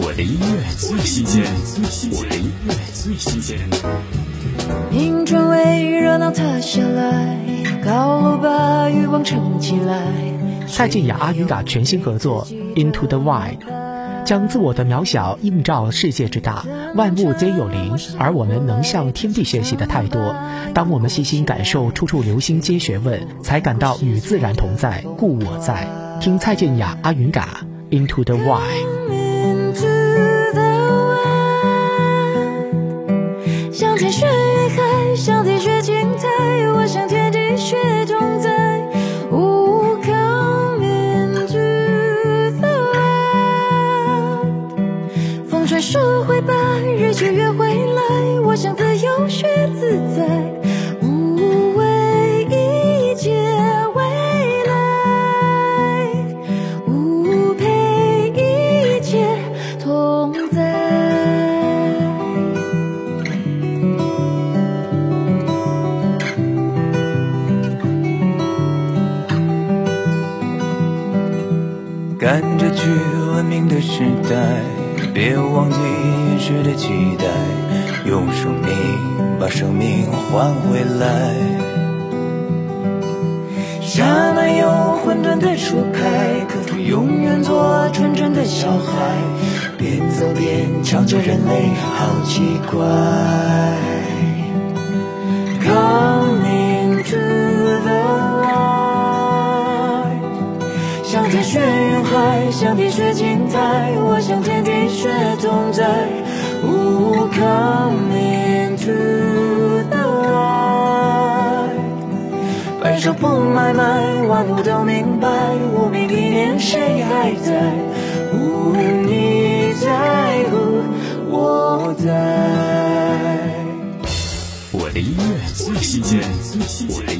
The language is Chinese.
我的音乐最新鲜，我的音乐最新鲜。迎春为热闹塌下来，高楼把欲望撑起来。蔡健雅、阿云嘎全新合作《Into the Wild》，将自我的渺小映照世界之大，万物皆有灵，而我们能向天地学习的太多。当我们细心感受处处留心皆学问，才感到与自然同在，故我在。听蔡健雅、阿云嘎《Into the Wild》。说会把，日去月回来，我想自由学自在。无畏一切未来，无陪一切同在。赶着去文明的时代，别忘记原始的期待，用生命把生命换回来。刹那有混沌的初开，可否永远做纯真的小孩？边走边唱着人类好奇怪。云海，向地学静态，我向天地学同在。Oh, come into the wild，白首不买卖，万物都明白，无名一念谁还在？无你在乎，我在。我的音乐最新鲜，我的音乐最新鲜。